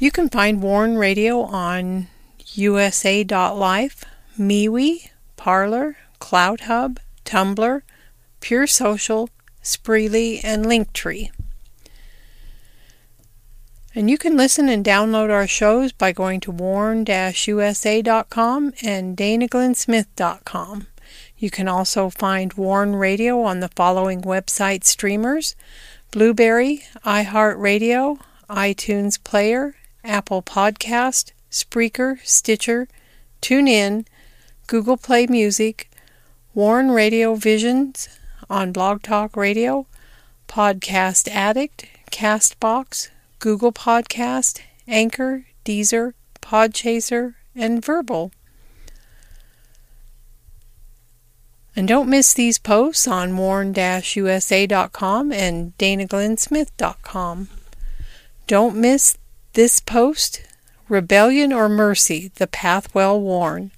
You can find Warn Radio on usa.life, MeWe, Parler, CloutHub, Tumblr, Pure Social, Spreely, and Linktree. And you can listen and download our shows by going to warn-usa.com and danaglennsmith.com. You can also find Warn Radio on the following website streamers Blubrry, iHeartRadio, iTunes Player, Apple Podcast, Spreaker, Stitcher, TuneIn, Google Play Music, Warn Radio Visions on Blog Talk Radio, Podcast Addict, Castbox, Google Podcast, Anchor, Deezer, Podchaser, and Verbal. And don't miss these posts on warn-usa.com and danaglennsmith.com. Don't miss this post, Rebellion or Mercy, the path well worn.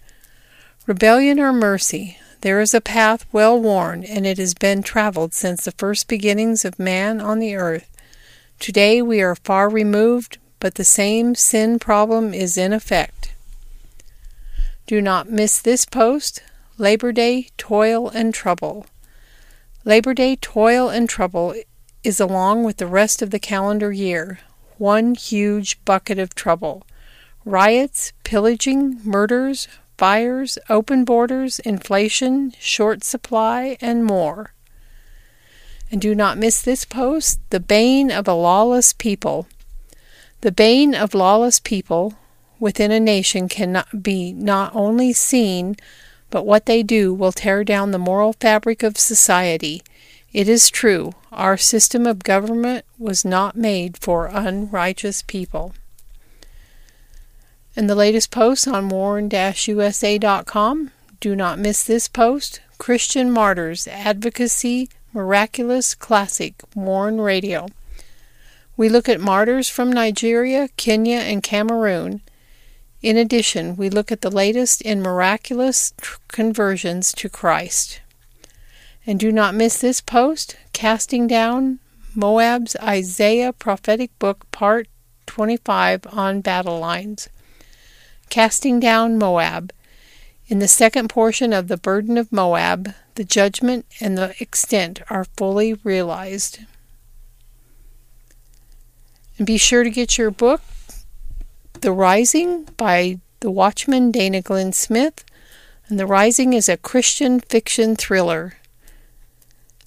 Rebellion or mercy, there is a path well worn, and it has been traveled since the first beginnings of man on the earth. Today we are far removed, but the same sin problem is in effect. Do not miss this post Labor Day Toil and Trouble. Labor Day Toil and Trouble is along with the rest of the calendar year one huge bucket of trouble. Riots, pillaging, murders, fires, open borders, inflation, short supply, and more. And do not miss this post the bane of a lawless people. The bane of lawless people within a nation cannot be not only seen, but what they do will tear down the moral fabric of society. It is true, our system of government was not made for unrighteous people. And the latest post on warn-usa.com. Do not miss this post. Christian Martyrs Advocacy Miraculous Classic Warn Radio. We look at martyrs from Nigeria, Kenya, and Cameroon. In addition, we look at the latest in miraculous conversions to Christ. And do not miss this post Casting Down Moab's Isaiah Prophetic Book, Part 25 on Battle Lines. Casting Down Moab. In the second portion of The Burden of Moab, the judgment and the extent are fully realized. And be sure to get your book, The Rising, by the Watchman Dana Glenn Smith. And The Rising is a Christian fiction thriller.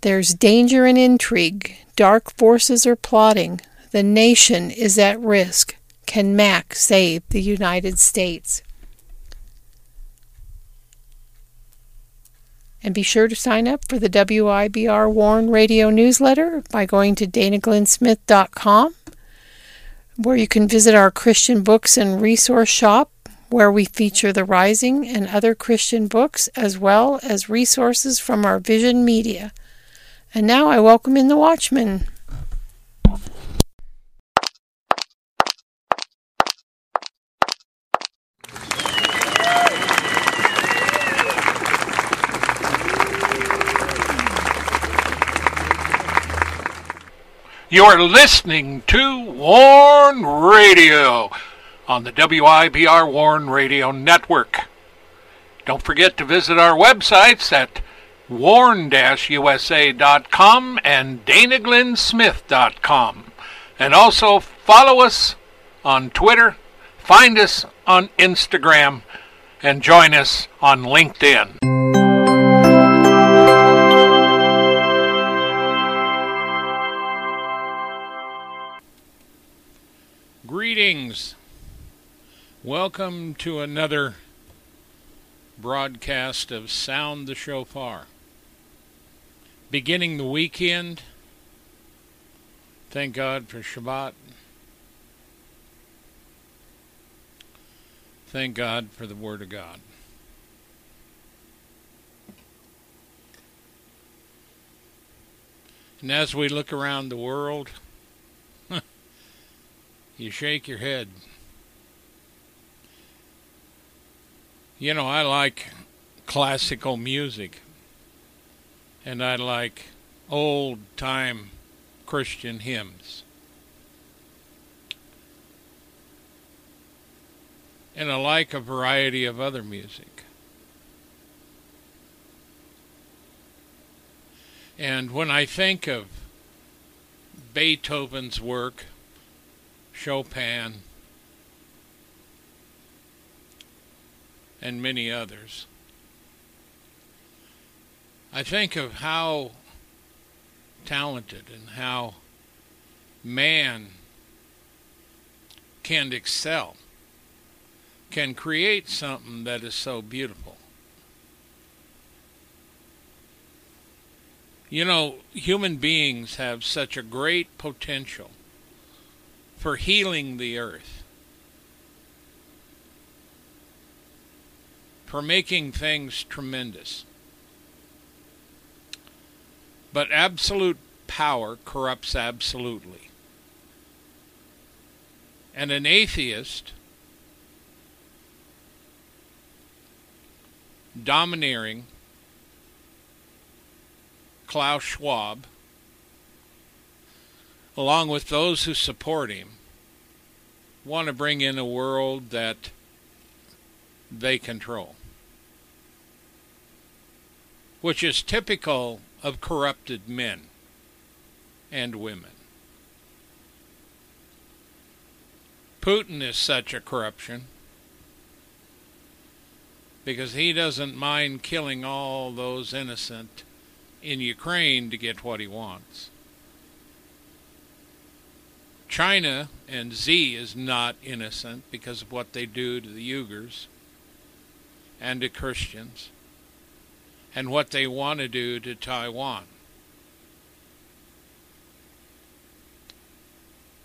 There's danger and intrigue. Dark forces are plotting. The nation is at risk. Can Mac save the United States? And be sure to sign up for the WIBR Warn Radio newsletter by going to danaglennsmith.com, where you can visit our Christian books and resource shop, where we feature The Rising and other Christian books, as well as resources from our Vision Media. And now I welcome in the Watchman. You're listening to Warn Radio on the WIBR Warn Radio Network. Don't forget to visit our websites at warn-usa.com and danaglennsmith.com. And also follow us on Twitter, find us on Instagram, and join us on LinkedIn. Greetings. Welcome to another broadcast of Sound the Shofar. Beginning the weekend, Thank God for Shabbat. Thank God for the Word of God. And as we look around the world, you shake your head. You know, I like classical music, and I like old time Christian hymns. And I like a variety of other music. And when I think of Beethoven's work, Chopin, and many others, I think of how talented and how man can excel, can create something that is so beautiful. You know, human beings have such a great potential for healing the earth, for making things tremendous. But absolute power corrupts absolutely. And an atheist domineering Klaus Schwab, along with those who support him, want to bring in a world that they control, which is typical of corrupted men and women. Putin is such a corruption because he doesn't mind killing all those innocent in Ukraine to get what he wants. China and Z is not innocent because of what they do to the Uyghurs and to Christians and what they want to do to Taiwan.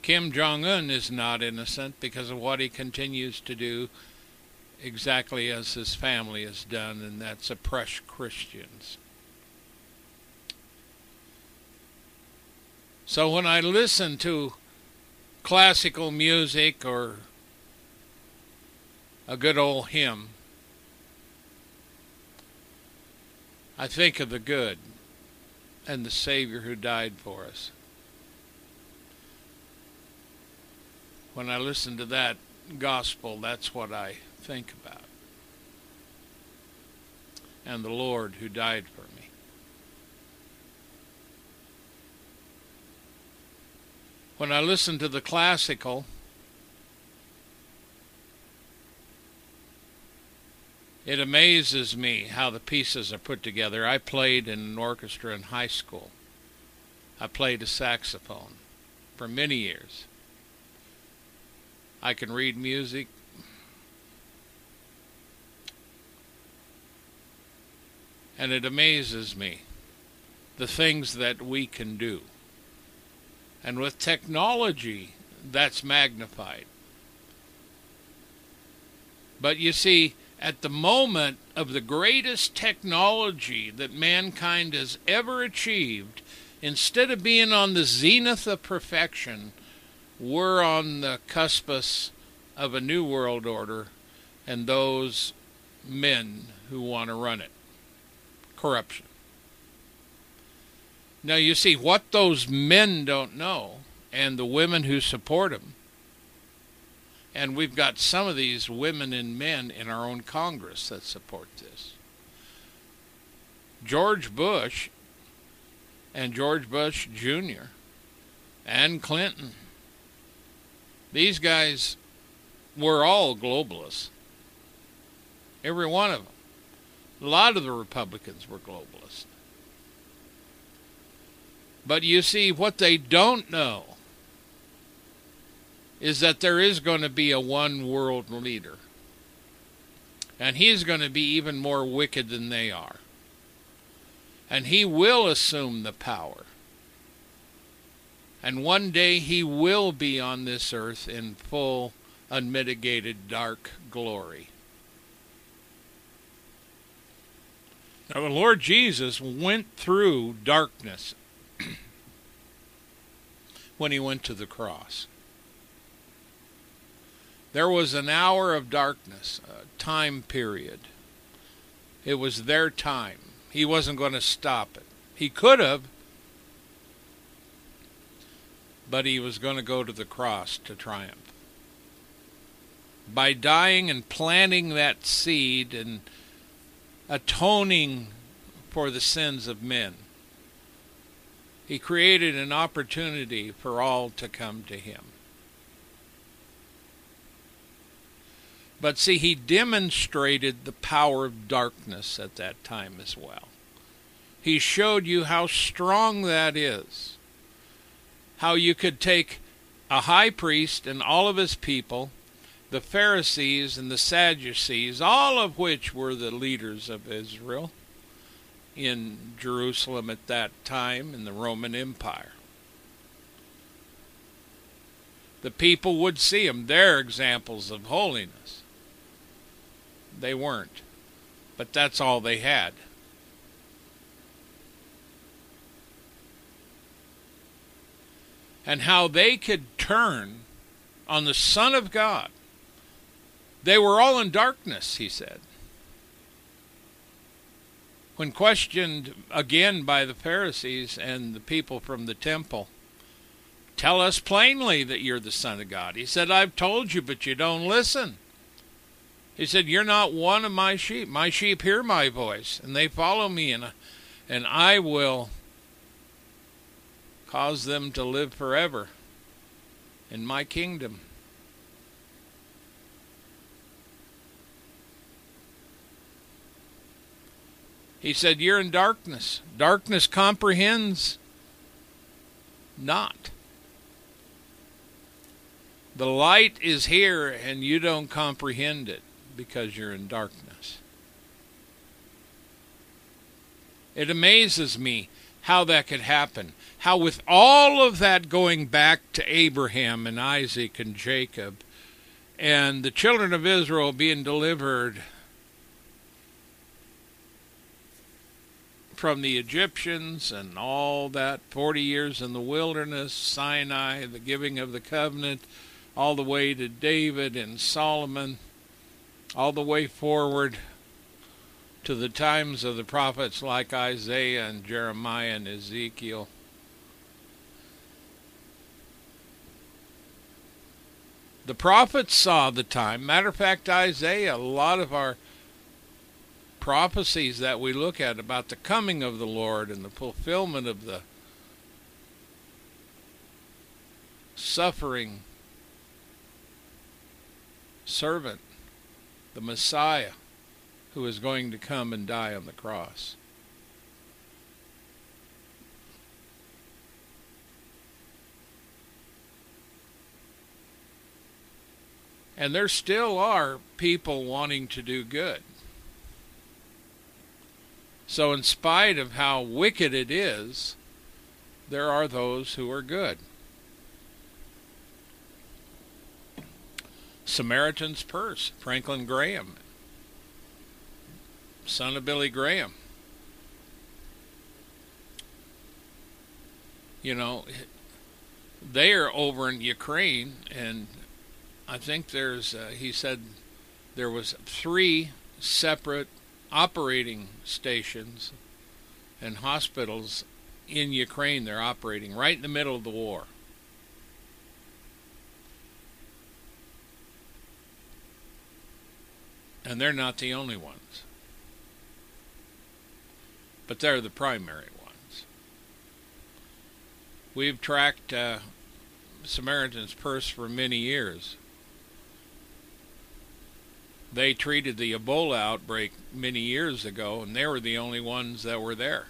Kim Jong un is not innocent because of what he continues to do exactly as his family has done, and that's oppress Christians. So when I listen to classical music or a good old hymn, I think of the good and the Savior who died for us. When I listen to that gospel, that's what I think about. And the Lord who died for me. when I listen to the classical, it amazes me how the pieces are put together. I played in an orchestra in high school. I played a saxophone for many years. I can read music. And it amazes me the things that we can do. And with technology, that's magnified. But you see, at the moment of the greatest technology that mankind has ever achieved, instead of being on the zenith of perfection, we're on the cuspus of a new world order and those men who want to run it. Corruption. Now, you see, what those men don't know, and the women who support them, and we've got some of these women and men in our own Congress that support this. George Bush and George Bush Jr. and Clinton, these guys were all globalists. Every one of them. A lot of the Republicans were globalists. But you see, what they don't know is that there is going to be a one world leader. And he's going to be even more wicked than they are. And he will assume the power. And one day he will be on this earth in full, unmitigated dark glory. Now, the Lord Jesus went through darkness when he went to the cross. There was an hour of darkness, a time period. It was their time. He wasn't going to stop it. He could have, but he was going to go to the cross to triumph. By dying and planting that seed and atoning for the sins of men, he created an opportunity for all to come to him. But see, he demonstrated the power of darkness at that time as well. He showed you how strong that is. How you could take a high priest and all of his people, the Pharisees and the Sadducees, all of which were the leaders of Israel in Jerusalem at that time in the Roman Empire. The people would see them. They're examples of holiness. They weren't. But that's all they had. And how they could turn on the Son of God. They were all in darkness, he said. When questioned again by the Pharisees and the people from the temple, tell us plainly that you're the Son of God. He said, I've told you, but you don't listen. He said, You're not one of my sheep. My sheep hear my voice, and they follow me, and, and I will cause them to live forever in my kingdom. He said, You're in darkness. Darkness comprehends not. The light is here, and you don't comprehend it because you're in darkness. It amazes me how that could happen. How, with all of that going back to Abraham and Isaac and Jacob, and the children of Israel being delivered from the Egyptians and all that 40 years in the wilderness, Sinai, the giving of the covenant, all the way to David and Solomon all the way forward to the times of the prophets like Isaiah and Jeremiah and Ezekiel. The prophets saw the time. Matter of fact, Isaiah, a lot of our prophecies that we look at about the coming of the Lord and the fulfillment of the suffering servant the Messiah who is going to come and die on the cross. And there still are people wanting to do good. So, in spite of how wicked it is, there are those who are good. Samaritan's Purse, Franklin Graham, son of Billy Graham. You know, they are over in Ukraine, and I think there's, uh, he said there was three separate operating stations and hospitals in Ukraine they're operating right in the middle of the war. And they're not the only ones. But they're the primary ones. We've tracked uh, Samaritan's Purse for many years. They treated the Ebola outbreak many years ago, and they were the only ones that were there.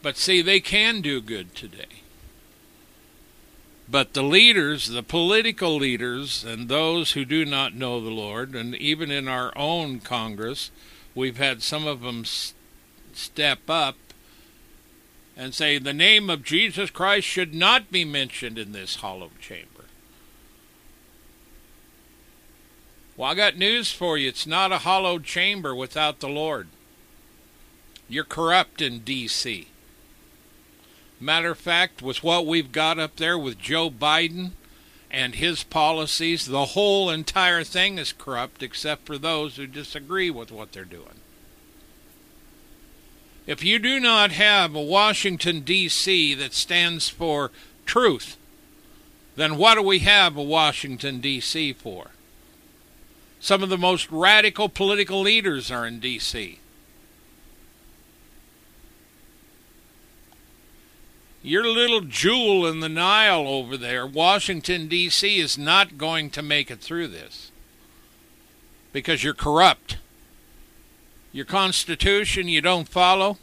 But see, they can do good today. But the leaders, the political leaders, and those who do not know the Lord, and even in our own Congress, we've had some of them step up and say the name of Jesus Christ should not be mentioned in this hollow chamber. Well, I got news for you. It's not a hollowed chamber without the Lord. You're corrupt in D.C. Matter of fact, with what we've got up there with Joe Biden and his policies, the whole entire thing is corrupt except for those who disagree with what they're doing. If you do not have a Washington, D.C. that stands for truth, then what do we have a Washington, D.C. for? Some of the most radical political leaders are in D.C. Your little jewel in the Nile over there, Washington, D.C., is not going to make it through this because you're corrupt. Your Constitution you don't follow,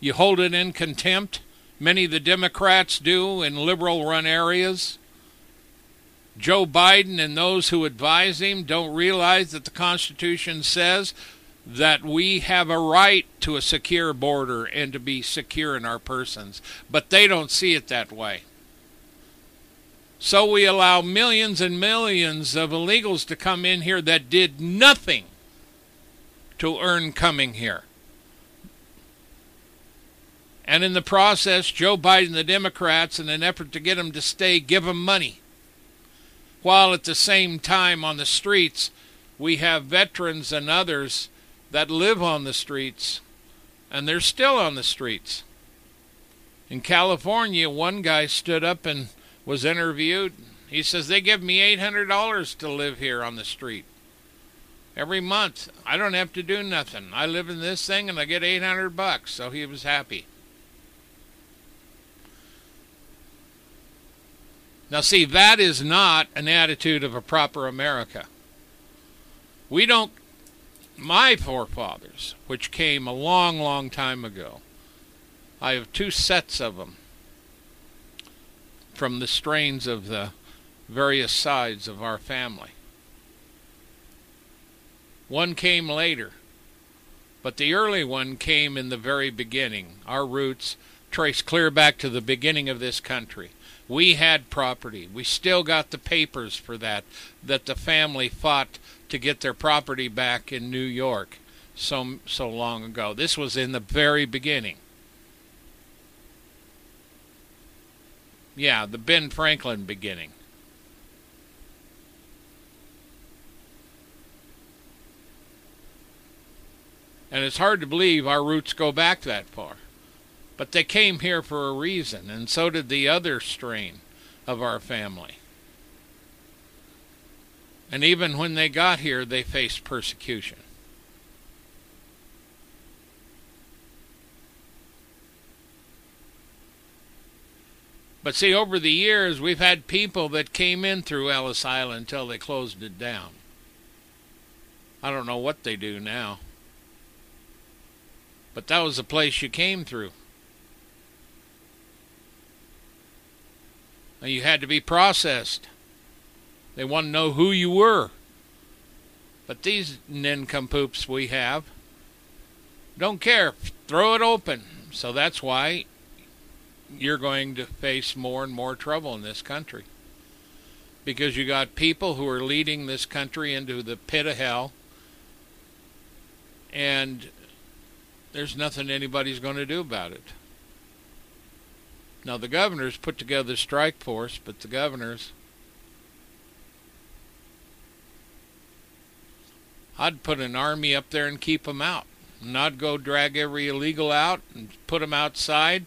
you hold it in contempt. Many of the Democrats do in liberal run areas. Joe Biden and those who advise him don't realize that the Constitution says that we have a right to a secure border and to be secure in our persons, but they don't see it that way. So we allow millions and millions of illegals to come in here that did nothing to earn coming here. And in the process, Joe Biden the Democrats, in an effort to get them to stay, give them money. While at the same time on the streets, we have veterans and others that live on the streets, and they're still on the streets. In California, one guy stood up and was interviewed. He says, They give me $800 to live here on the street. Every month. I don't have to do nothing. I live in this thing and I get 800 bucks. So he was happy. Now, see, that is not an attitude of a proper America. We don't my forefathers, which came a long, long time ago. I have two sets of them from the strains of the various sides of our family. One came later, but the early one came in the very beginning. Our roots trace clear back to the beginning of this country. We had property. We still got the papers for that, that the family fought to get their property back in New York so so long ago. This was in the very beginning. Yeah, the Ben Franklin beginning. And it's hard to believe our roots go back that far. But they came here for a reason, and so did the other strain of our family. And even when they got here, they faced persecution. But see, over the years, we've had people that came in through Ellis Island until they closed it down. I don't know what they do now. But that was the place you came through. And you had to be processed. They want to know who you were. But these nincompoops we have don't care. Throw it open. So that's why you're going to face more and more trouble in this country. Because you got people who are leading this country into the pit of hell. And there's nothing anybody's going to do about it. Now, the governors put together a strike force, but the governors I'd put an army up there and keep them out. And I'd go drag every illegal out and put them outside.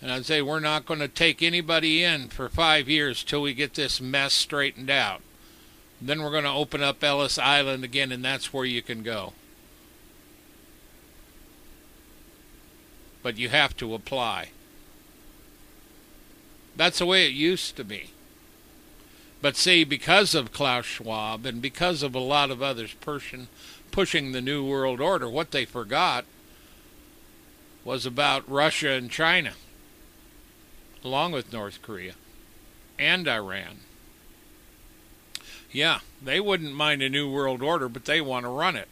And I'd say, we're not going to take anybody in for five years till we get this mess straightened out. Then we're going to open up Ellis Island again, and that's where you can go. But you have to apply. That's the way it used to be. But see, because of Klaus Schwab and because of a lot of others pushing, pushing the New World Order, what they forgot was about Russia and China, along with North Korea and Iran. Yeah, they wouldn't mind a new world order, but they want to run it.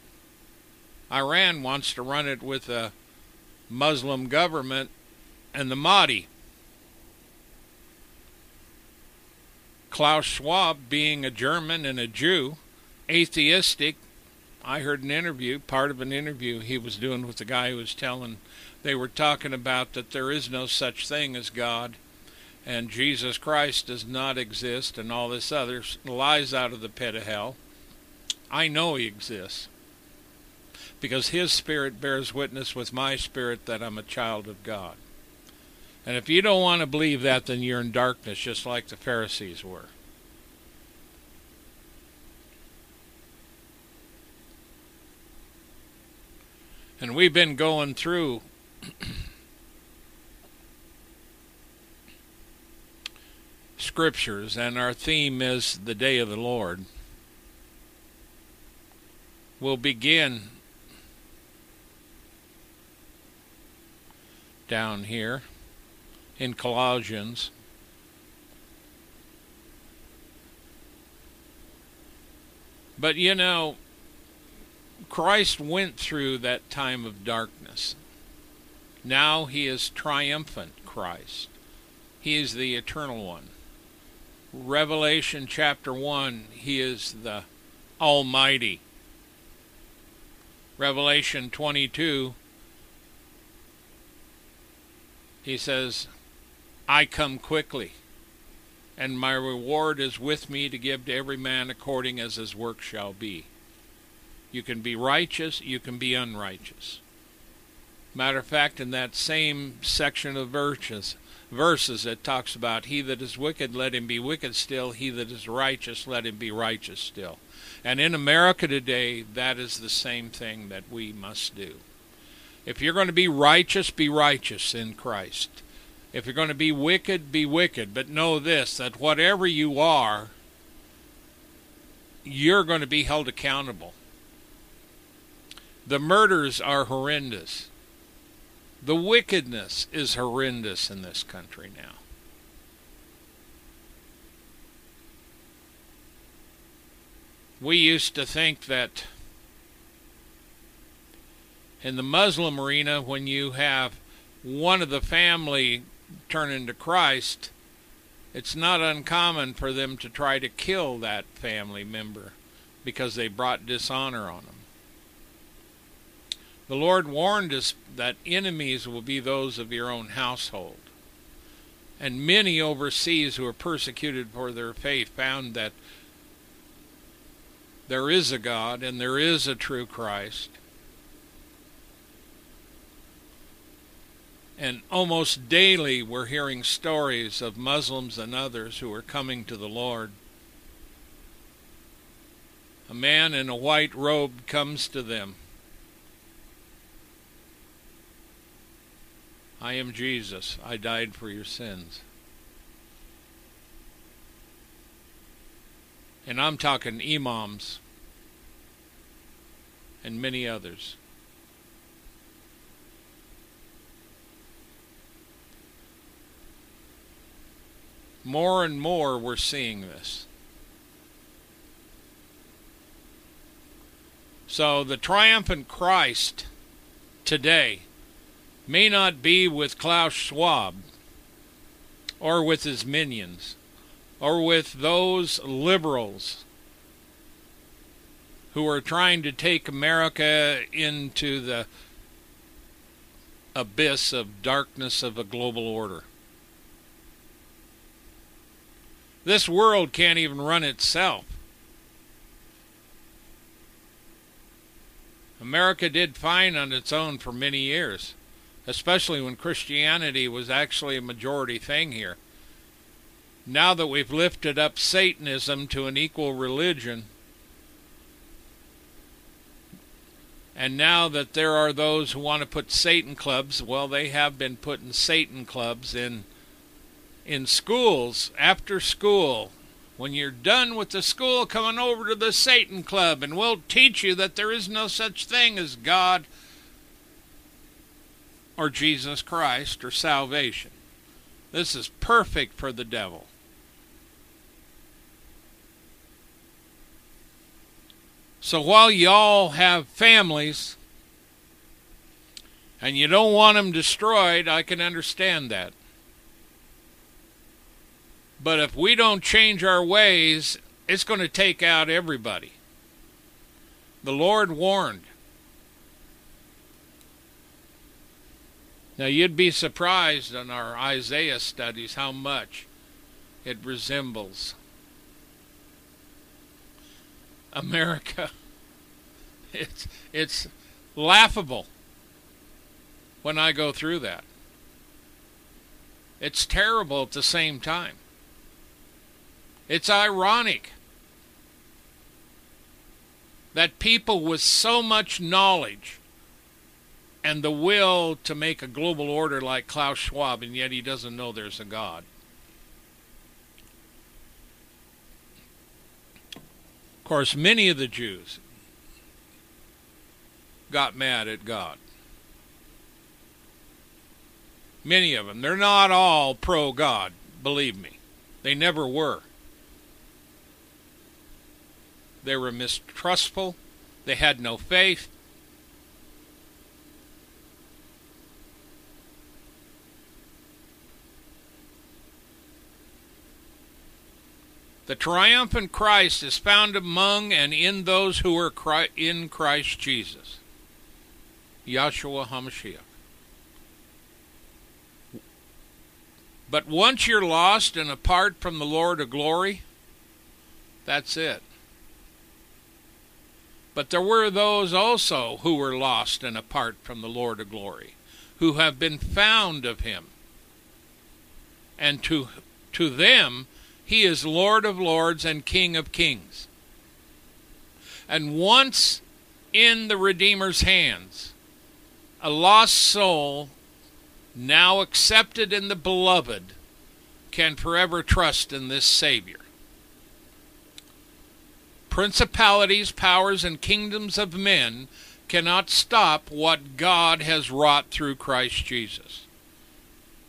Iran wants to run it with a Muslim government and the Mahdi. Klaus Schwab, being a German and a Jew, atheistic, I heard an interview, part of an interview he was doing with the guy who was telling, they were talking about that there is no such thing as God and Jesus Christ does not exist and all this other lies out of the pit of hell. I know he exists because his spirit bears witness with my spirit that I'm a child of God. And if you don't want to believe that, then you're in darkness, just like the Pharisees were. And we've been going through scriptures, and our theme is the day of the Lord. We'll begin down here in Colossians. But you know, Christ went through that time of darkness. Now he is triumphant Christ. He is the eternal one. Revelation chapter 1, he is the Almighty. Revelation 22, he says, I come quickly, and my reward is with me to give to every man according as his work shall be. You can be righteous, you can be unrighteous. Matter of fact, in that same section of verses, verses it talks about he that is wicked, let him be wicked still, he that is righteous, let him be righteous still. And in America today, that is the same thing that we must do. If you're going to be righteous, be righteous in Christ. If you're going to be wicked, be wicked. But know this that whatever you are, you're going to be held accountable. The murders are horrendous. The wickedness is horrendous in this country now. We used to think that in the Muslim arena, when you have one of the family turning to Christ, it's not uncommon for them to try to kill that family member because they brought dishonor on them. The Lord warned us that enemies will be those of your own household. And many overseas who are persecuted for their faith found that there is a God and there is a true Christ. And almost daily we're hearing stories of Muslims and others who are coming to the Lord. A man in a white robe comes to them I am Jesus. I died for your sins. And I'm talking imams and many others. More and more we're seeing this. So the triumphant Christ today may not be with Klaus Schwab or with his minions or with those liberals who are trying to take America into the abyss of darkness of a global order. This world can't even run itself. America did fine on its own for many years especially when Christianity was actually a majority thing here. Now that we've lifted up Satanism to an equal religion, and now that there are those who want to put Satan clubs, well, they have been putting Satan clubs in in schools after school. When you're done with the school, coming over to the Satan club, and we'll teach you that there is no such thing as God or Jesus Christ or salvation. This is perfect for the devil. So while y'all have families and you don't want them destroyed, I can understand that. But if we don't change our ways, it's going to take out everybody. The Lord warned. Now, you'd be surprised in our Isaiah studies how much it resembles America. It's, it's laughable when I go through that. It's terrible at the same time. It's ironic that people with so much knowledge and the will to make a global order like Klaus Schwab, and yet he doesn't know there's a God. Of course, many of the Jews got mad at God. Many of them. They're not all pro God, believe me. They never were. They were mistrustful. They had no faith. The triumphant Christ is found among and in those who are in Christ Jesus. Yahshua HaMashiach. But once you're lost and apart from the Lord of glory, that's it. But there were those also who were lost and apart from the Lord of glory, who have been found of him. And to, to them, he is Lord of lords and King of kings. And once in the Redeemer's hands, a lost soul, now accepted in the beloved, can forever trust in this Savior. Principalities, powers, and kingdoms of men cannot stop what God has wrought through Christ Jesus.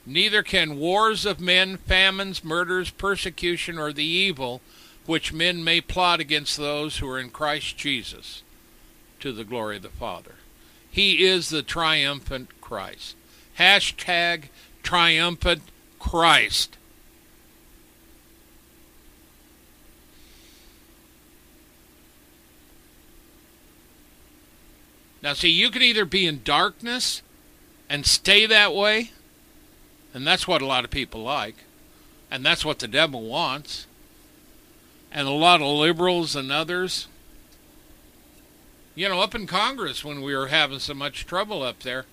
Neither can wars of men, famines, murders, persecution, or the evil which men may plot against those who are in Christ Jesus to the glory of the Father. He is the triumphant Christ. Hashtag triumphant Christ. Now, see, you can either be in darkness and stay that way, and that's what a lot of people like, and that's what the devil wants, and a lot of liberals and others. You know, up in Congress when we were having so much trouble up there,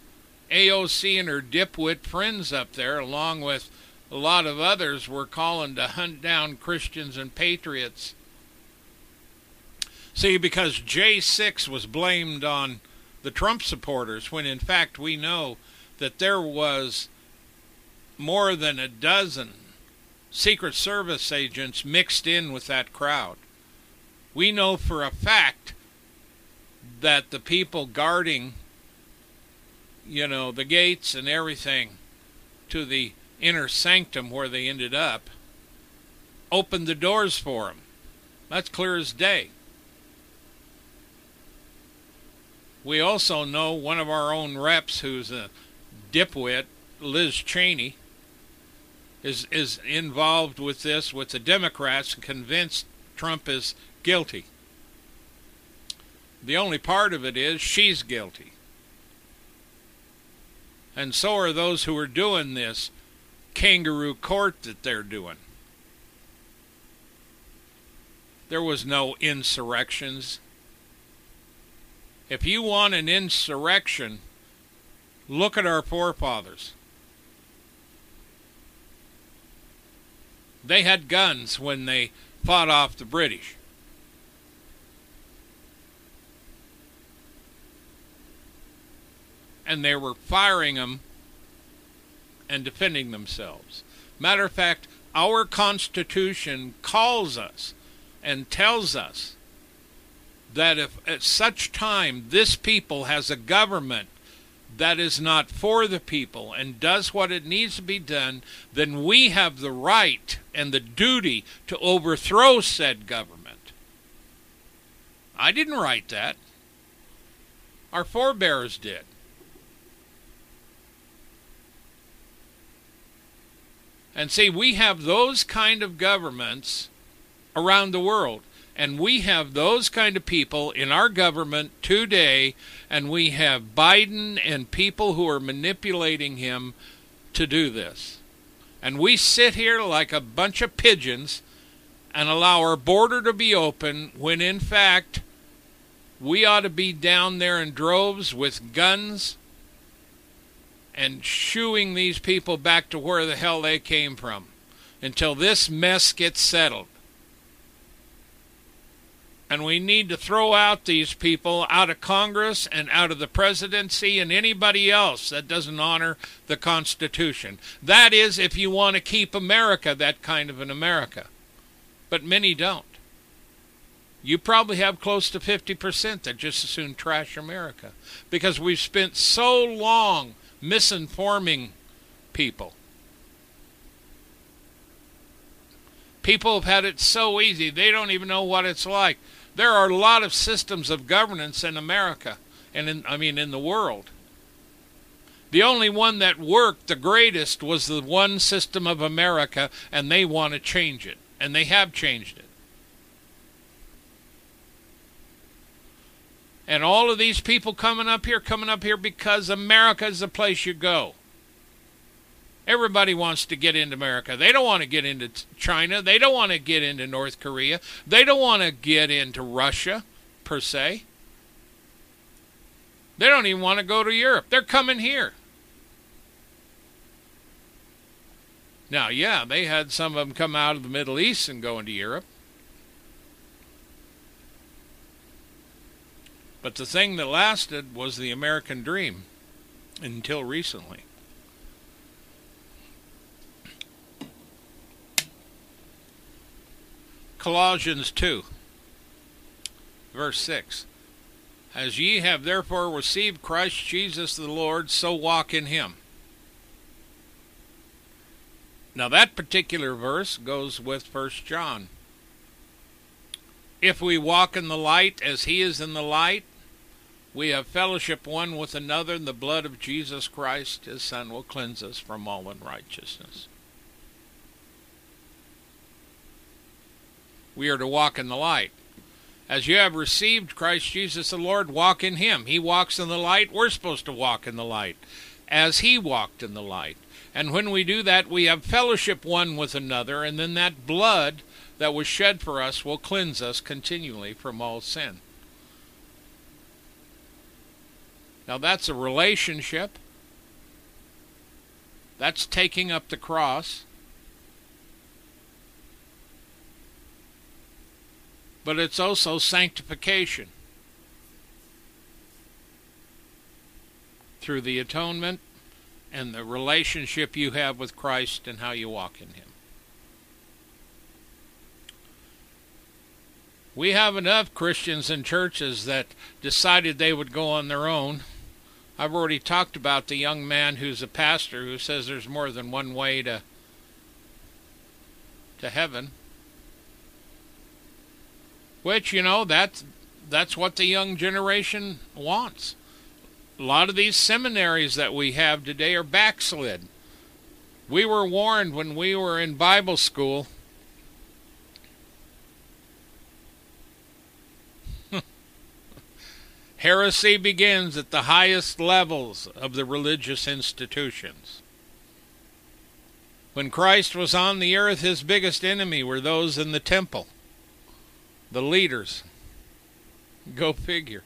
AOC and her dipwit friends up there, along with a lot of others, were calling to hunt down Christians and patriots. See, because J6 was blamed on the Trump supporters, when in fact we know that there was more than a dozen Secret Service agents mixed in with that crowd. We know for a fact that the people guarding, you know, the gates and everything to the inner sanctum where they ended up opened the doors for them. That's clear as day. We also know one of our own reps who's a dipwit, Liz Cheney, is is involved with this with the Democrats and convinced Trump is guilty. The only part of it is she's guilty. And so are those who are doing this kangaroo court that they're doing. There was no insurrections if you want an insurrection, look at our forefathers. They had guns when they fought off the British. And they were firing them and defending themselves. Matter of fact, our Constitution calls us and tells us that if at such time this people has a government that is not for the people and does what it needs to be done, then we have the right and the duty to overthrow said government. I didn't write that. Our forebears did. And see, we have those kind of governments around the world. And we have those kind of people in our government today, and we have Biden and people who are manipulating him to do this. And we sit here like a bunch of pigeons and allow our border to be open when in fact we ought to be down there in droves with guns and shooing these people back to where the hell they came from until this mess gets settled. And we need to throw out these people out of Congress and out of the presidency and anybody else that doesn't honor the Constitution. That is, if you want to keep America that kind of an America. But many don't. You probably have close to 50% that just as soon trash America because we've spent so long misinforming people. People have had it so easy, they don't even know what it's like. There are a lot of systems of governance in America, and in, I mean in the world. The only one that worked the greatest was the one system of America, and they want to change it, and they have changed it. And all of these people coming up here, coming up here because America is the place you go. Everybody wants to get into America. They don't want to get into China. They don't want to get into North Korea. They don't want to get into Russia, per se. They don't even want to go to Europe. They're coming here. Now, yeah, they had some of them come out of the Middle East and go into Europe. But the thing that lasted was the American dream until recently. Colossians 2, verse 6. As ye have therefore received Christ Jesus the Lord, so walk in him. Now, that particular verse goes with 1 John. If we walk in the light as he is in the light, we have fellowship one with another, and the blood of Jesus Christ, his Son, will cleanse us from all unrighteousness. We are to walk in the light. As you have received Christ Jesus the Lord, walk in him. He walks in the light. We're supposed to walk in the light as he walked in the light. And when we do that, we have fellowship one with another, and then that blood that was shed for us will cleanse us continually from all sin. Now that's a relationship. That's taking up the cross. But it's also sanctification through the atonement and the relationship you have with Christ and how you walk in Him. We have enough Christians and churches that decided they would go on their own I've already talked about the young man who's a pastor who says there's more than one way to to heaven. Which, you know, that's that's what the young generation wants. A lot of these seminaries that we have today are backslid. We were warned when we were in Bible school Heresy begins at the highest levels of the religious institutions. When Christ was on the earth, his biggest enemy were those in the temple, the leaders. Go figure.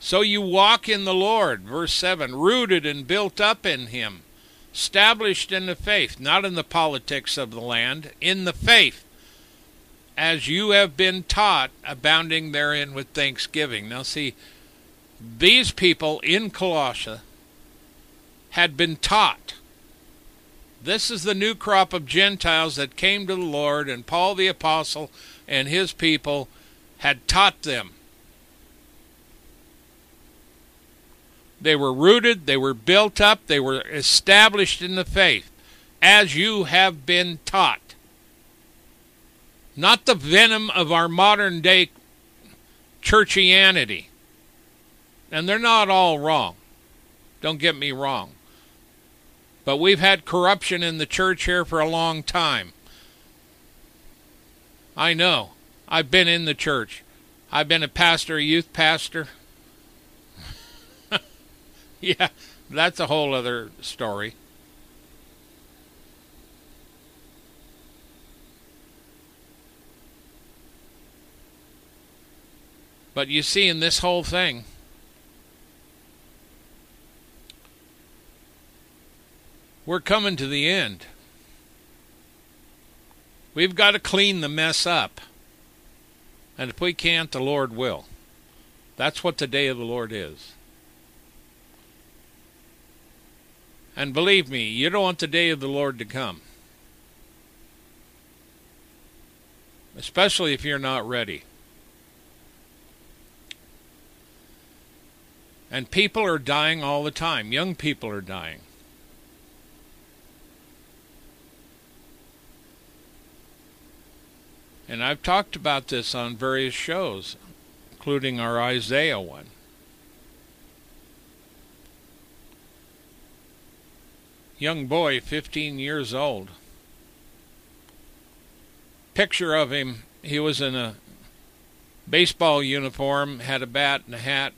So you walk in the Lord, verse 7, rooted and built up in him, established in the faith, not in the politics of the land, in the faith as you have been taught, abounding therein with thanksgiving. Now, see, these people in Colossia had been taught. This is the new crop of Gentiles that came to the Lord, and Paul the Apostle and his people had taught them. They were rooted, they were built up, they were established in the faith, as you have been taught not the venom of our modern day churchianity. And they're not all wrong. Don't get me wrong. But we've had corruption in the church here for a long time. I know. I've been in the church. I've been a pastor, a youth pastor. yeah, that's a whole other story. But you see, in this whole thing, we're coming to the end. We've got to clean the mess up. And if we can't, the Lord will. That's what the day of the Lord is. And believe me, you don't want the day of the Lord to come. Especially if you're not ready. And people are dying all the time. Young people are dying. And I've talked about this on various shows, including our Isaiah one. Young boy, 15 years old. Picture of him, he was in a baseball uniform, had a bat and a hat,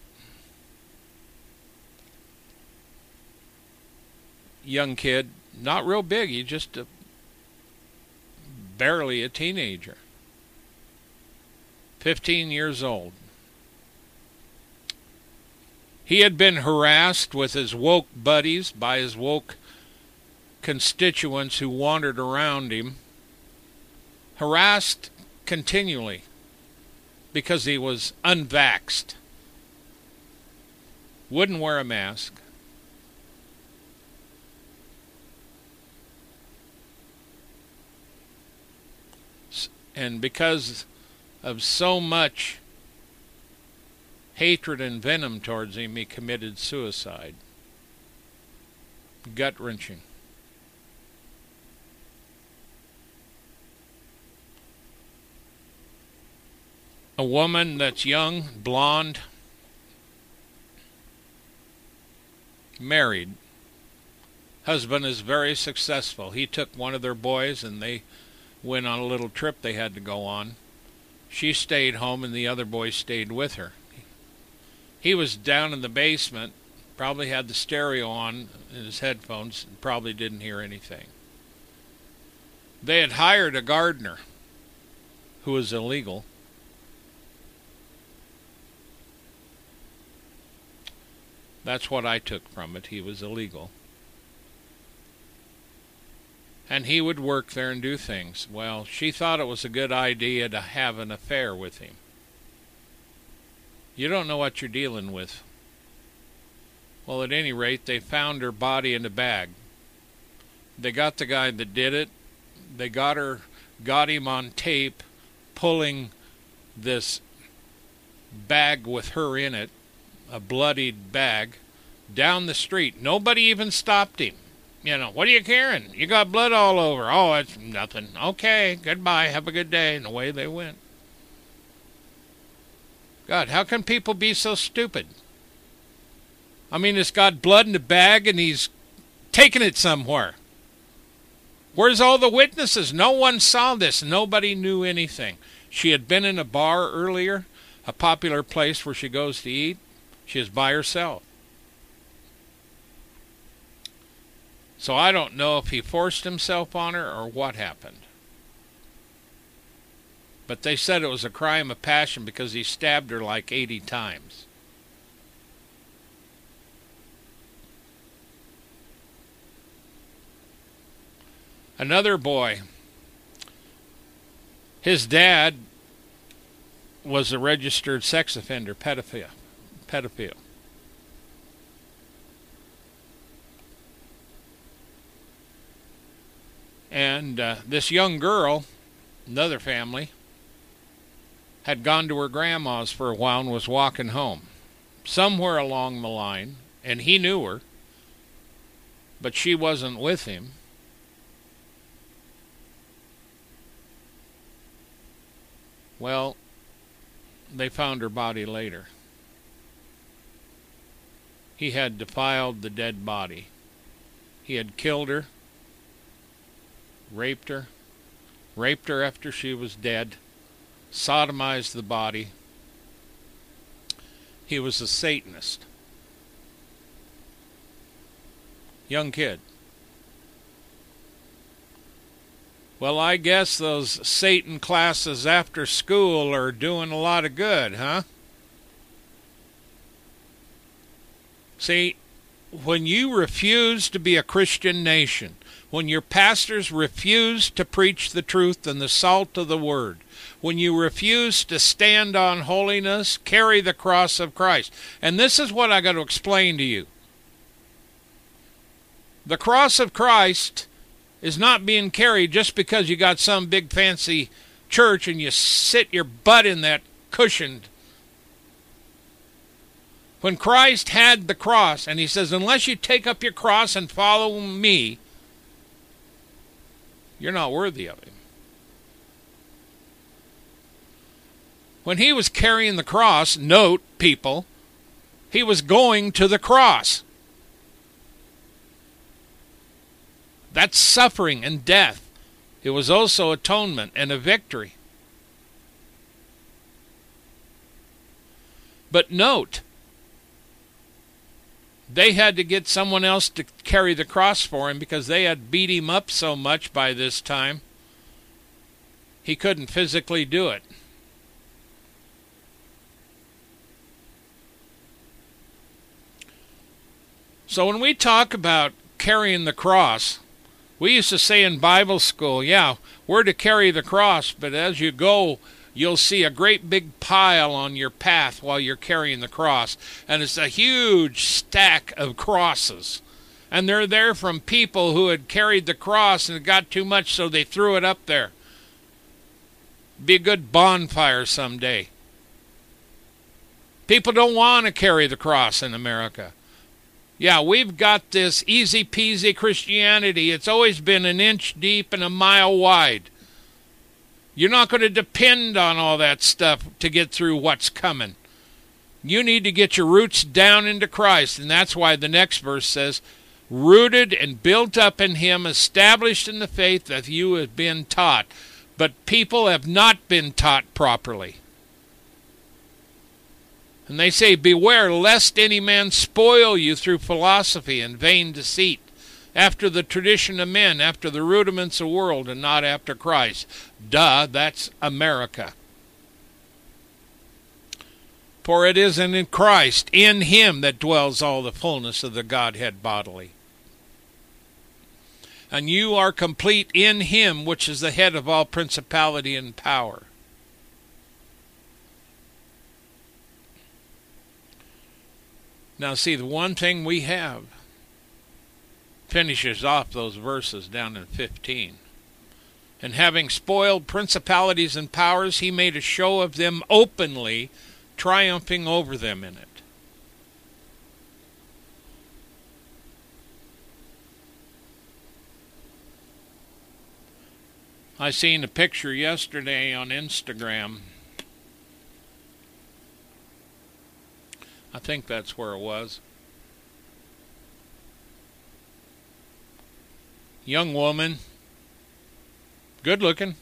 young kid, not real big. He's just a, barely a teenager. 15 years old. He had been harassed with his woke buddies by his woke constituents who wandered around him. Harassed continually because he was unvaxxed. Wouldn't wear a mask. and because of so much hatred and venom towards him, he committed suicide. Gut wrenching. A woman that's young, blonde, married. Husband is very successful. He took one of their boys and they went on a little trip they had to go on. She stayed home and the other boy stayed with her. He was down in the basement, probably had the stereo on in his headphones, and probably didn't hear anything. They had hired a gardener who was illegal. That's what I took from it. He was illegal and he would work there and do things. Well, she thought it was a good idea to have an affair with him. You don't know what you're dealing with. Well, at any rate, they found her body in a bag. They got the guy that did it. They got her, got him on tape, pulling this bag with her in it, a bloodied bag, down the street. Nobody even stopped him. You know, what are you carrying? You got blood all over. Oh, it's nothing. Okay, goodbye. Have a good day. And away they went. God, how can people be so stupid? I mean, it's got blood in the bag and he's taking it somewhere. Where's all the witnesses? No one saw this. Nobody knew anything. She had been in a bar earlier, a popular place where she goes to eat. She is by herself. So I don't know if he forced himself on her or what happened. But they said it was a crime of passion because he stabbed her like 80 times. Another boy, his dad was a registered sex offender, pedophile. pedophile. And uh, this young girl, another family, had gone to her grandma's for a while and was walking home. Somewhere along the line, and he knew her, but she wasn't with him. Well, they found her body later. He had defiled the dead body. He had killed her, raped her, raped her after she was dead, sodomized the body. He was a Satanist. Young kid. Well, I guess those Satan classes after school are doing a lot of good, huh? See, when you refuse to be a Christian nation, when your pastors refuse to preach the truth and the salt of the word, when you refuse to stand on holiness, carry the cross of Christ. And this is what I got to explain to you. The cross of Christ is not being carried just because you got some big fancy church and you sit your butt in that cushioned. When Christ had the cross, and he says, Unless you take up your cross and follow me, you're not worthy of him. When he was carrying the cross, note, people, he was going to the cross. That's suffering and death. It was also atonement and a victory. But note, they had to get someone else to carry the cross for him because they had beat him up so much by this time. He couldn't physically do it. So when we talk about carrying the cross, we used to say in Bible school, yeah, we're to carry the cross, but as you go, you'll see a great big pile on your path while you're carrying the cross. And it's a huge stack of crosses. And they're there from people who had carried the cross and got too much, so they threw it up there. Be a good bonfire someday. People don't want to carry the cross in America. Yeah, we've got this easy peasy Christianity. It's always been an inch deep and a mile wide. You're not going to depend on all that stuff to get through what's coming. You need to get your roots down into Christ, and that's why the next verse says, rooted and built up in Him, established in the faith that you have been taught. But people have not been taught properly. And they say, Beware lest any man spoil you through philosophy and vain deceit, after the tradition of men, after the rudiments of the world, and not after Christ. Duh, that's America. For it is in Christ, in Him, that dwells all the fullness of the Godhead bodily. And you are complete in Him, which is the head of all principality and power. Now, see, the one thing we have finishes off those verses down in 15. And having spoiled principalities and powers, he made a show of them openly, triumphing over them in it. I seen a picture yesterday on Instagram I think that's where it was. Young woman, good looking.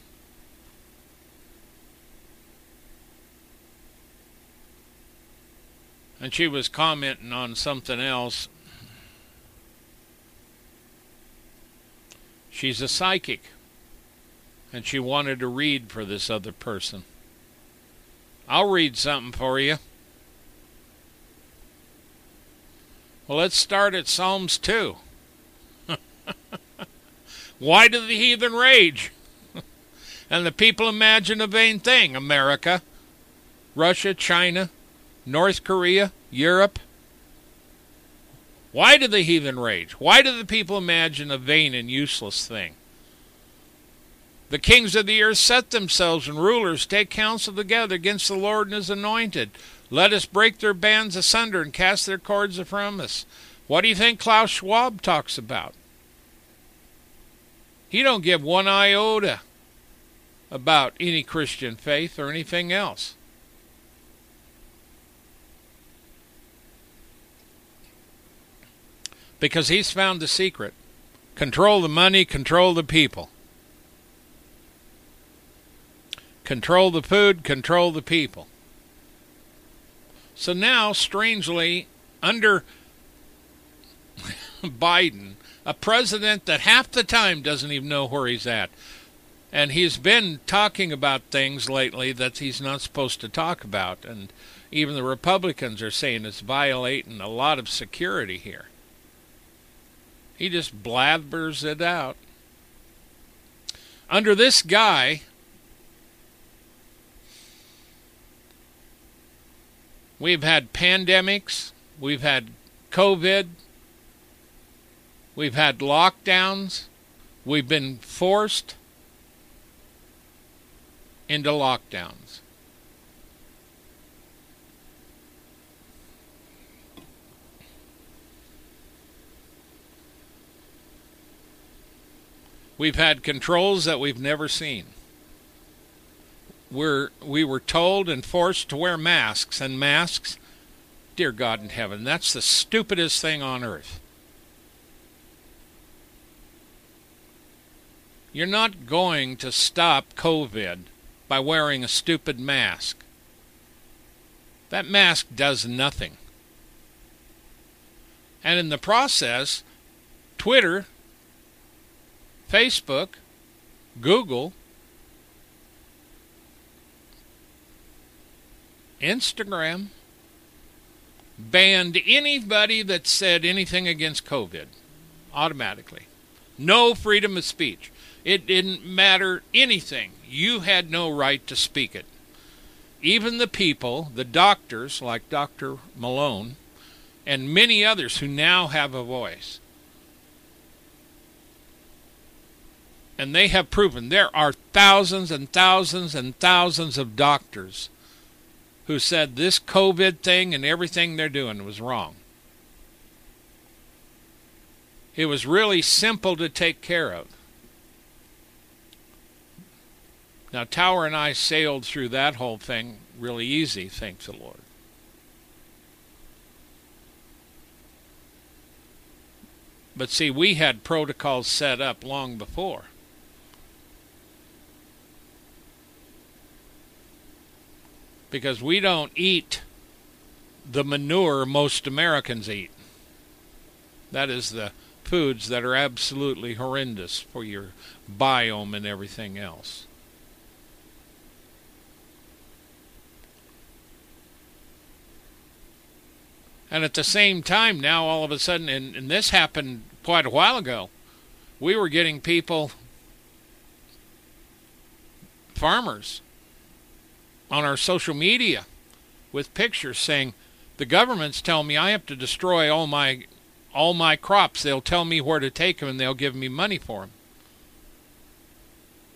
And she was commenting on something else. She's a psychic. And she wanted to read for this other person. I'll read something for you. Well, let's start at Psalms 2. Why do the heathen rage? and the people imagine a vain thing. America, Russia, China, North Korea, Europe. Why do the heathen rage? Why do the people imagine a vain and useless thing? The kings of the earth set themselves, and rulers take counsel together against the Lord and his anointed. Let us break their bands asunder and cast their cords from us. What do you think Klaus Schwab talks about? He don't give one iota about any Christian faith or anything else. Because he's found the secret control the money, control the people. Control the food, control the people. So now, strangely, under Biden, a president that half the time doesn't even know where he's at, and he's been talking about things lately that he's not supposed to talk about, and even the Republicans are saying it's violating a lot of security here. He just blathers it out. Under this guy, we've had pandemics, we've had COVID, we've had lockdowns, we've been forced into lockdowns. We've had controls that we've never seen. We're, we were told and forced to wear masks, and masks, dear God in heaven, that's the stupidest thing on earth. You're not going to stop COVID by wearing a stupid mask. That mask does nothing. And in the process, Twitter, Facebook, Google, Instagram banned anybody that said anything against COVID automatically. No freedom of speech. It didn't matter anything. You had no right to speak it. Even the people, the doctors like Dr. Malone, and many others who now have a voice. And they have proven there are thousands and thousands and thousands of doctors who said this COVID thing and everything they're doing was wrong. It was really simple to take care of. Now, Tower and I sailed through that whole thing really easy, thank the Lord. But see, we had protocols set up long before. Because we don't eat the manure most Americans eat. That is the foods that are absolutely horrendous for your biome and everything else. And at the same time, now all of a sudden, and, and this happened quite a while ago, we were getting people, farmers, on our social media with pictures saying, the government's telling me I have to destroy all my all my crops. They'll tell me where to take them and they'll give me money for them.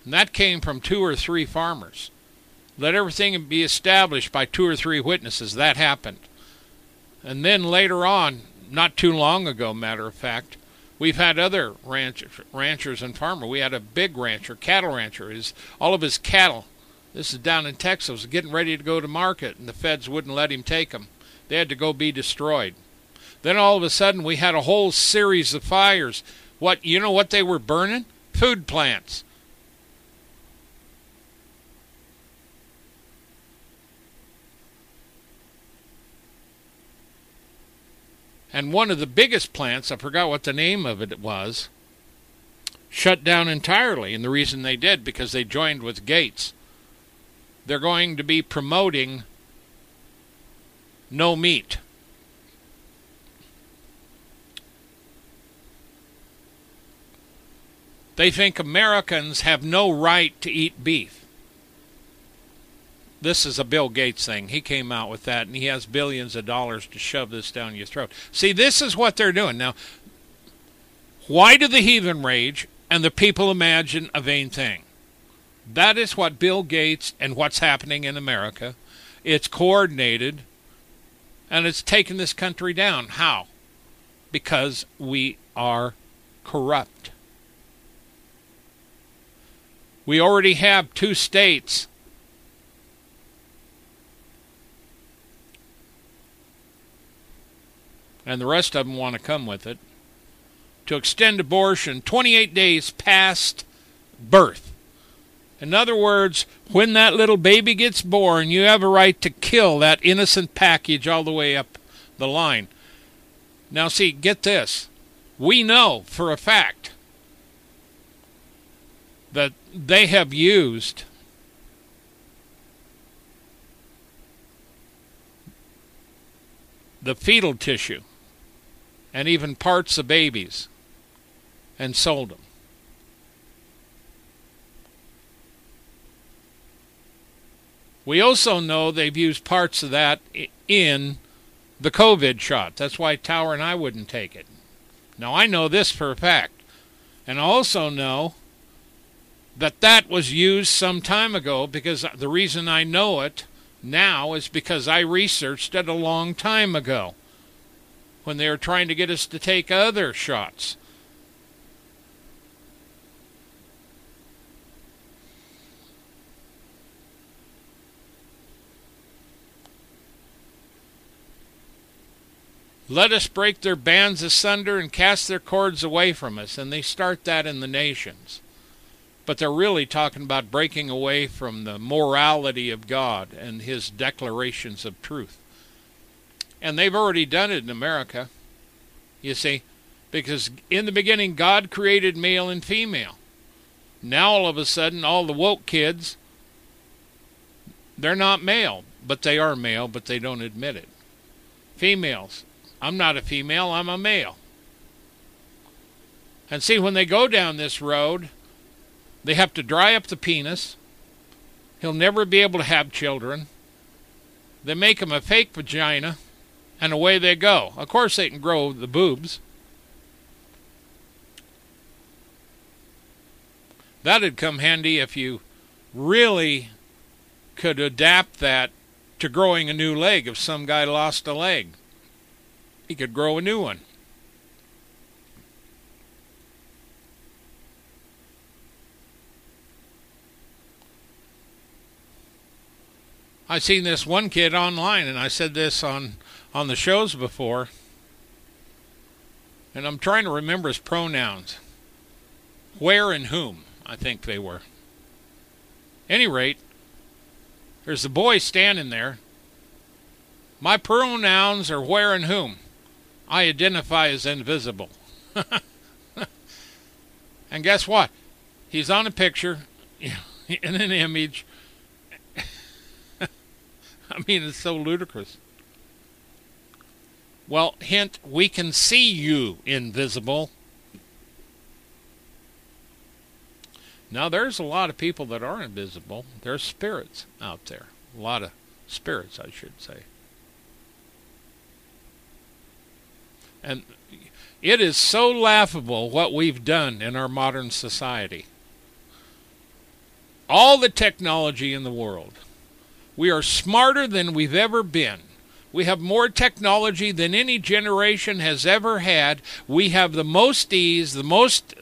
And that came from two or three farmers. Let everything be established by two or three witnesses. That happened. And then later on, not too long ago, matter of fact, we've had other ranch, ranchers and farmers. We had a big rancher, cattle rancher. His, all of his cattle, this is down in Texas, getting ready to go to market, and the feds wouldn't let him take them. They had to go be destroyed. Then all of a sudden, we had a whole series of fires. What you know? What they were burning? Food plants. And one of the biggest plants, I forgot what the name of it was, shut down entirely. And the reason they did, because they joined with Gates. They're going to be promoting no meat. They think Americans have no right to eat beef this is a Bill Gates thing. He came out with that, and he has billions of dollars to shove this down your throat. See, this is what they're doing. Now, why do the heathen rage and the people imagine a vain thing? That is what Bill Gates and what's happening in America. It's coordinated, and it's taken this country down. How? Because we are corrupt. We already have two states and the rest of them want to come with it, to extend abortion 28 days past birth. In other words, when that little baby gets born, you have a right to kill that innocent package all the way up the line. Now, see, get this. We know for a fact that they have used the fetal tissue and even parts of babies and sold them. We also know they've used parts of that in the COVID shot. That's why Tower and I wouldn't take it. Now, I know this for a fact. And I also know that that was used some time ago because the reason I know it now is because I researched it a long time ago when they were trying to get us to take other shots. Let us break their bands asunder and cast their cords away from us. And they start that in the nations. But they're really talking about breaking away from the morality of God and his declarations of truth. And they've already done it in America, you see, because in the beginning, God created male and female. Now, all of a sudden, all the woke kids, they're not male, but they are male, but they don't admit it. Females, I'm not a female, I'm a male. And see, when they go down this road, they have to dry up the penis. He'll never be able to have children. They make him a fake vagina and away they go. Of course, they can grow the boobs. That'd come handy if you really could adapt that to growing a new leg. If some guy lost a leg, he could grow a new one. I seen this one kid online, and I said this on on the shows before, and I'm trying to remember his pronouns. Where and whom, I think they were. Any rate, there's the boy standing there. My pronouns are where and whom. I identify as invisible. and guess what? He's on a picture, in an image. I mean, it's so ludicrous. Well, hint, we can see you, invisible. Now, there's a lot of people that are invisible. There's spirits out there. A lot of spirits, I should say. And it is so laughable what we've done in our modern society. All the technology in the world. We are smarter than we've ever been. We have more technology than any generation has ever had. We have the most ease, the most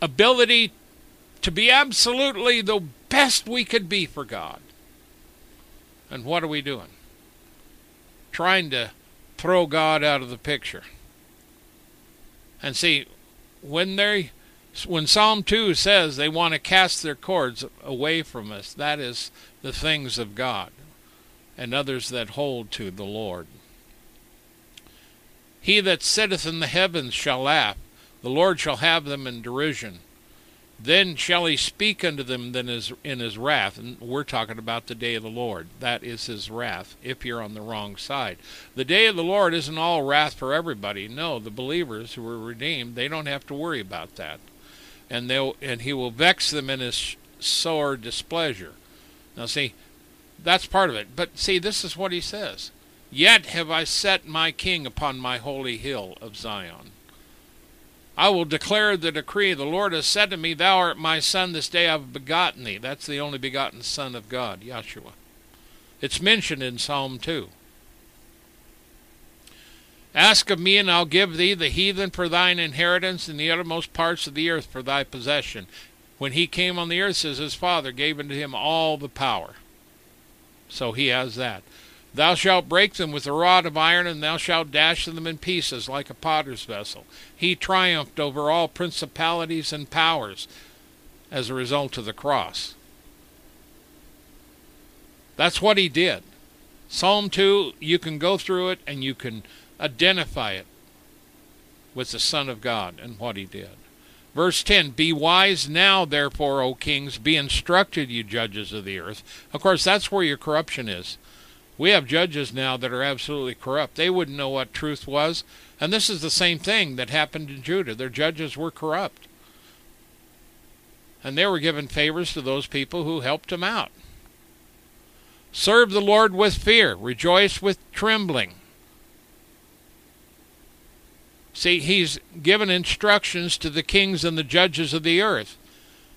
ability to be absolutely the best we could be for God. And what are we doing? Trying to throw God out of the picture. And see, when they when Psalm 2 says they want to cast their cords away from us, that is the things of God and others that hold to the Lord. He that sitteth in the heavens shall laugh, the Lord shall have them in derision. Then shall he speak unto them his, in his wrath. And we're talking about the day of the Lord. That is his wrath, if you're on the wrong side. The day of the Lord isn't all wrath for everybody. No, the believers who were redeemed, they don't have to worry about that. And they'll and he will vex them in his sore displeasure. Now see, that's part of it. But see, this is what he says Yet have I set my king upon my holy hill of Zion. I will declare the decree. The Lord has said to me, Thou art my son, this day I have begotten thee. That's the only begotten Son of God, Yeshua. It's mentioned in Psalm 2. Ask of me, and I'll give thee the heathen for thine inheritance, and the uttermost parts of the earth for thy possession. When he came on the earth, says his Father gave unto him all the power. So he has that. Thou shalt break them with a rod of iron, and thou shalt dash them in pieces like a potter's vessel. He triumphed over all principalities and powers as a result of the cross. That's what he did. Psalm 2, you can go through it and you can identify it with the Son of God and what he did. Verse 10 Be wise now, therefore, O kings, be instructed, you judges of the earth. Of course, that's where your corruption is. We have judges now that are absolutely corrupt. They wouldn't know what truth was. And this is the same thing that happened in Judah. Their judges were corrupt. And they were given favors to those people who helped them out. Serve the Lord with fear, rejoice with trembling. See, he's given instructions to the kings and the judges of the earth.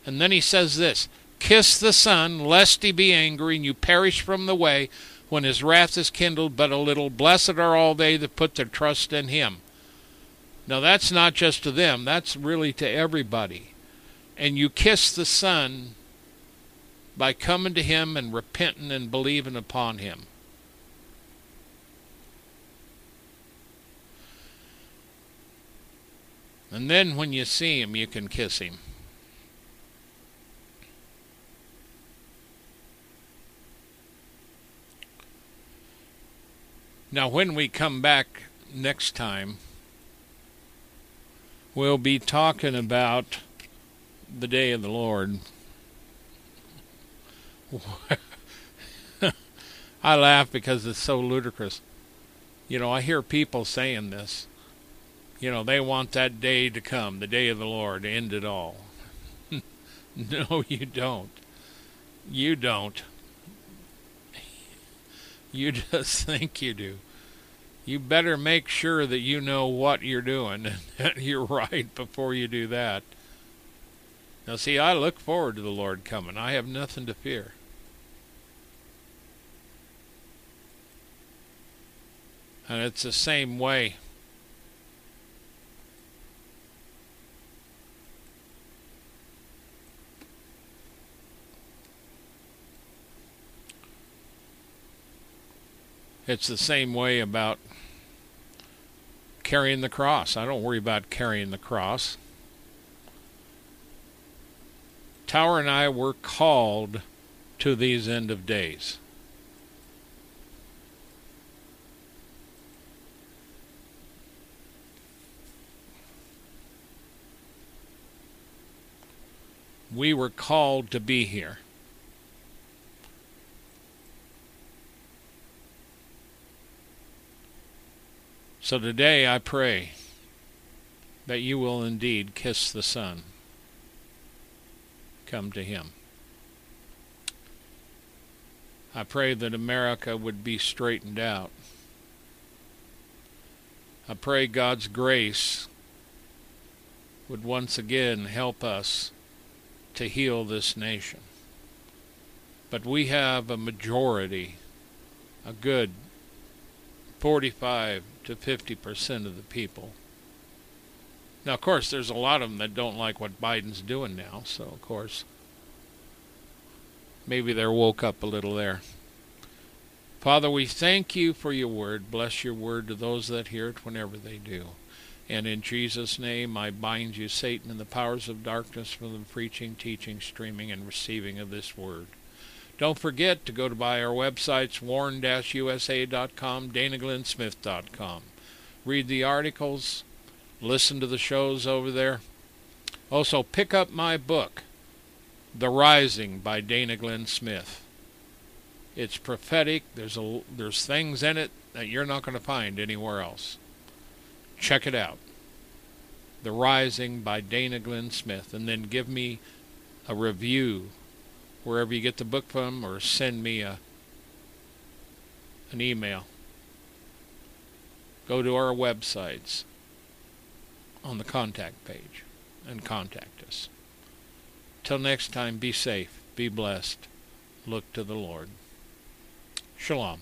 And then he says this Kiss the Son, lest he be angry, and you perish from the way when his wrath is kindled but a little. Blessed are all they that put their trust in him. Now, that's not just to them, that's really to everybody. And you kiss the Son by coming to him and repenting and believing upon him. And then when you see him, you can kiss him. Now, when we come back next time, we'll be talking about the day of the Lord. I laugh because it's so ludicrous. You know, I hear people saying this. You know, they want that day to come, the day of the Lord, to end it all. no, you don't. You don't. You just think you do. You better make sure that you know what you're doing and that you're right before you do that. Now, see, I look forward to the Lord coming. I have nothing to fear. And it's the same way. It's the same way about carrying the cross. I don't worry about carrying the cross. Tower and I were called to these end of days. We were called to be here. So today I pray that you will indeed kiss the Son. Come to Him. I pray that America would be straightened out. I pray God's grace would once again help us to heal this nation. But we have a majority, a good 45 to 50% of the people. Now, of course, there's a lot of them that don't like what Biden's doing now, so, of course, maybe they're woke up a little there. Father, we thank you for your word. Bless your word to those that hear it whenever they do. And in Jesus' name, I bind you, Satan, and the powers of darkness from the preaching, teaching, streaming, and receiving of this word. Don't forget to go to buy our websites, warn-usa.com, danaglennsmith.com. Read the articles, listen to the shows over there. Also, pick up my book, The Rising by Dana Glenn Smith. It's prophetic. There's a, there's things in it that you're not going to find anywhere else. Check it out. The Rising by Dana Glenn Smith. And then give me a review wherever you get the book from, or send me a an email. Go to our websites on the contact page and contact us. Till next time, be safe, be blessed, look to the Lord. Shalom.